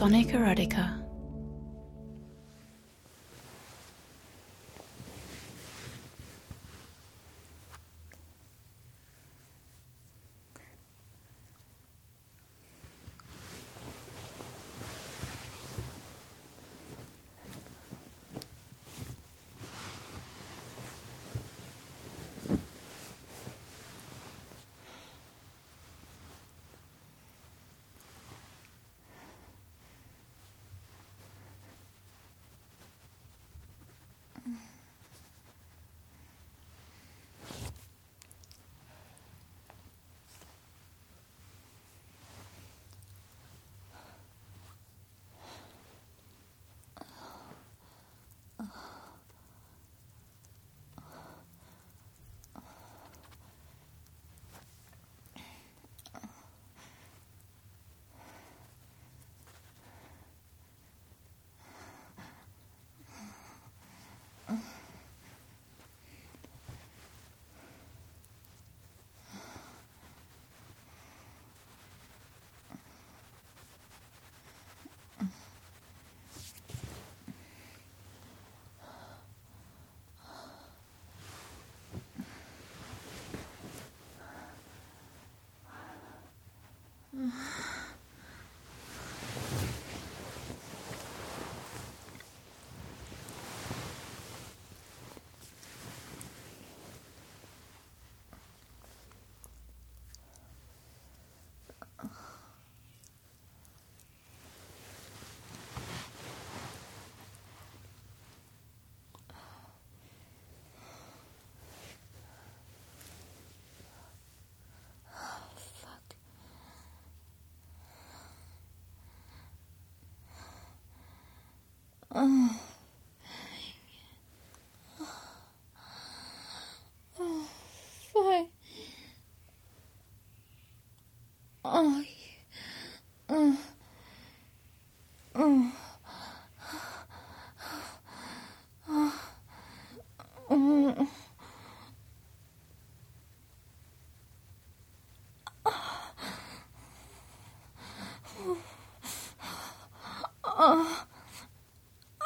Sonic Erotica. Mm-hmm. Oh. Oh, fine. Oh, oh, oh, oh, oh.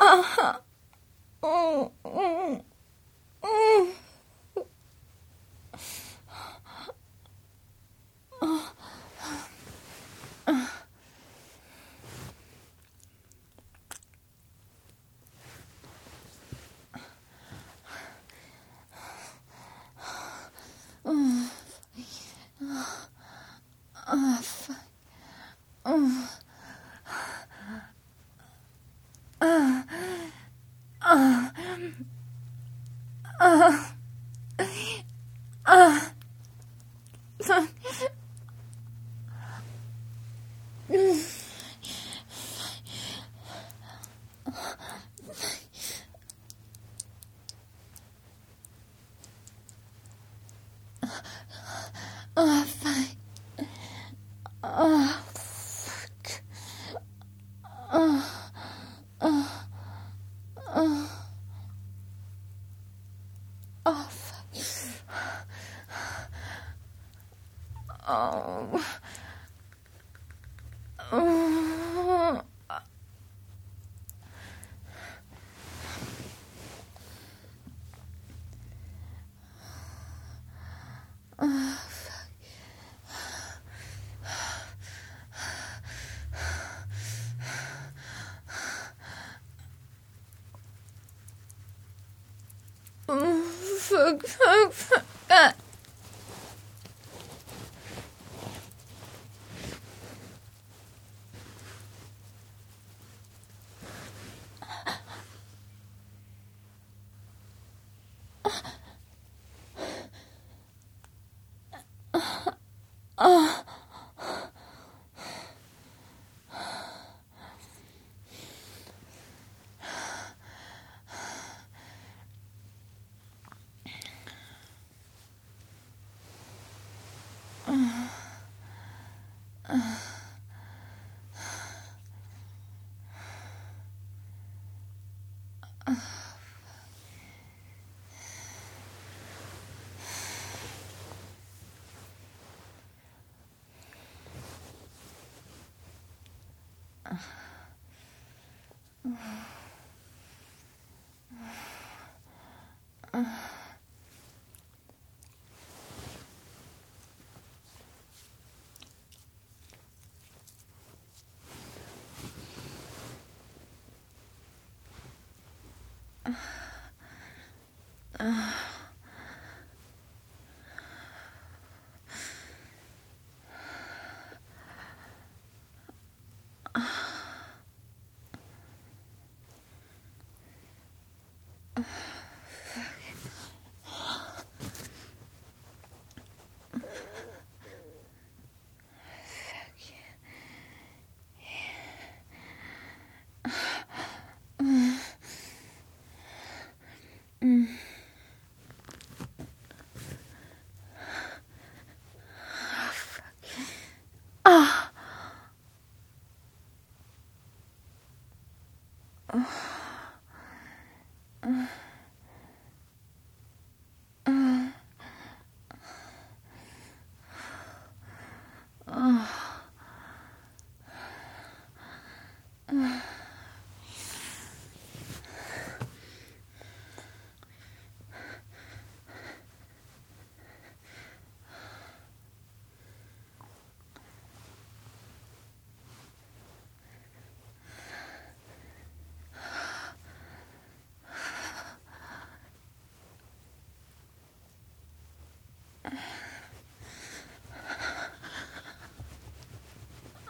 Uh, oh, oh, oh. Oh, fuck. Oh. Uh, uh, uh, uh, fuck. Oh, fuck. Oh, fuck. Oh, oh, oh. Oh, fuck. Oh. Oh. Oh, fuck. Oh, fuck, fuck, 啊。啊啊啊 Oh,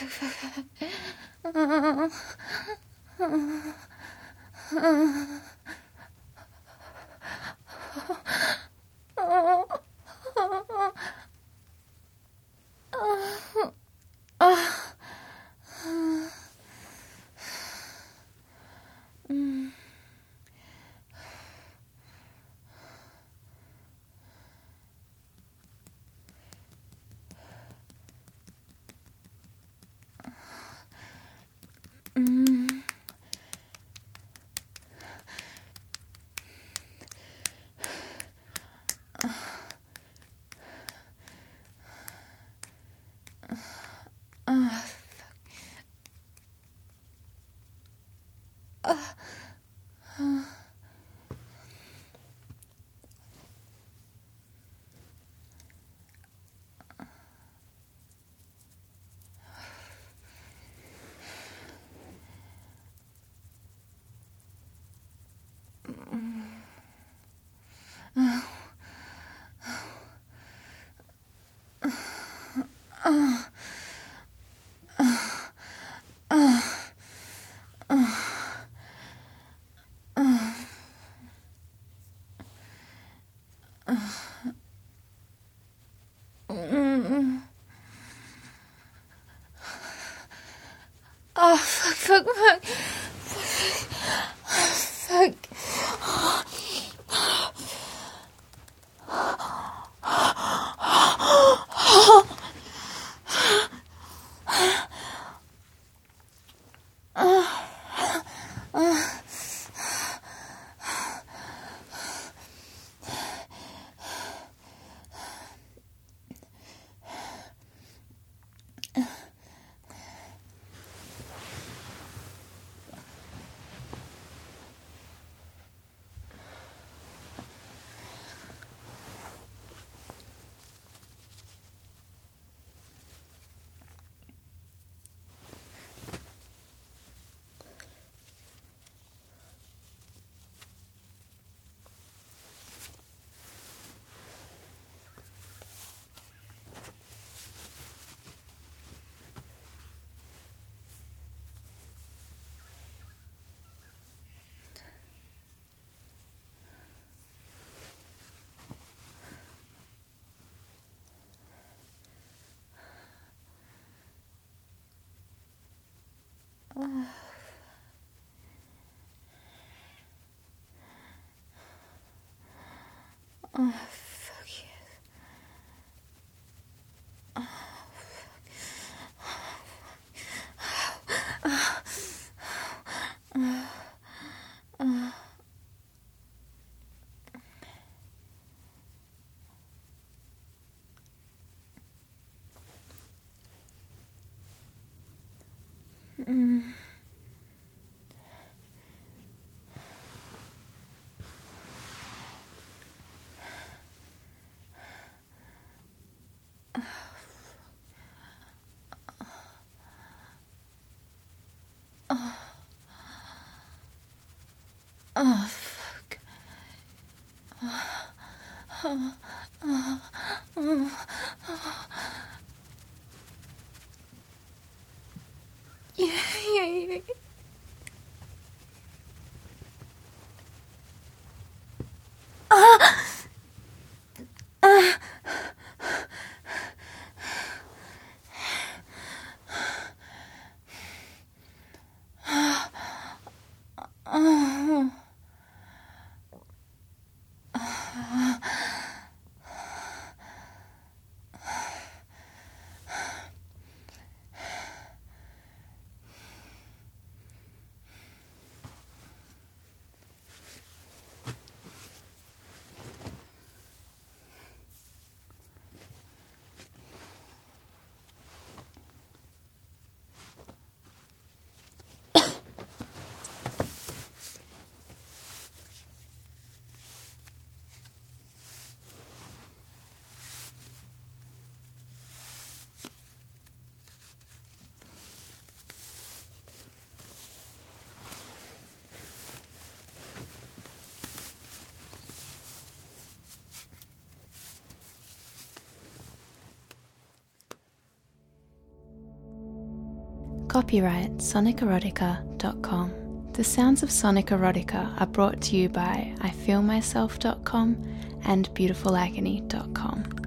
Fuck, fuck, fuck, fuck. Oh, fuck yes. Oh, Mm. Oh, fuck. Yeah, yeah, yeah. Copyright sonicerotica.com. The sounds of Sonic Erotica are brought to you by IFeelMyself.com and BeautifulAgony.com.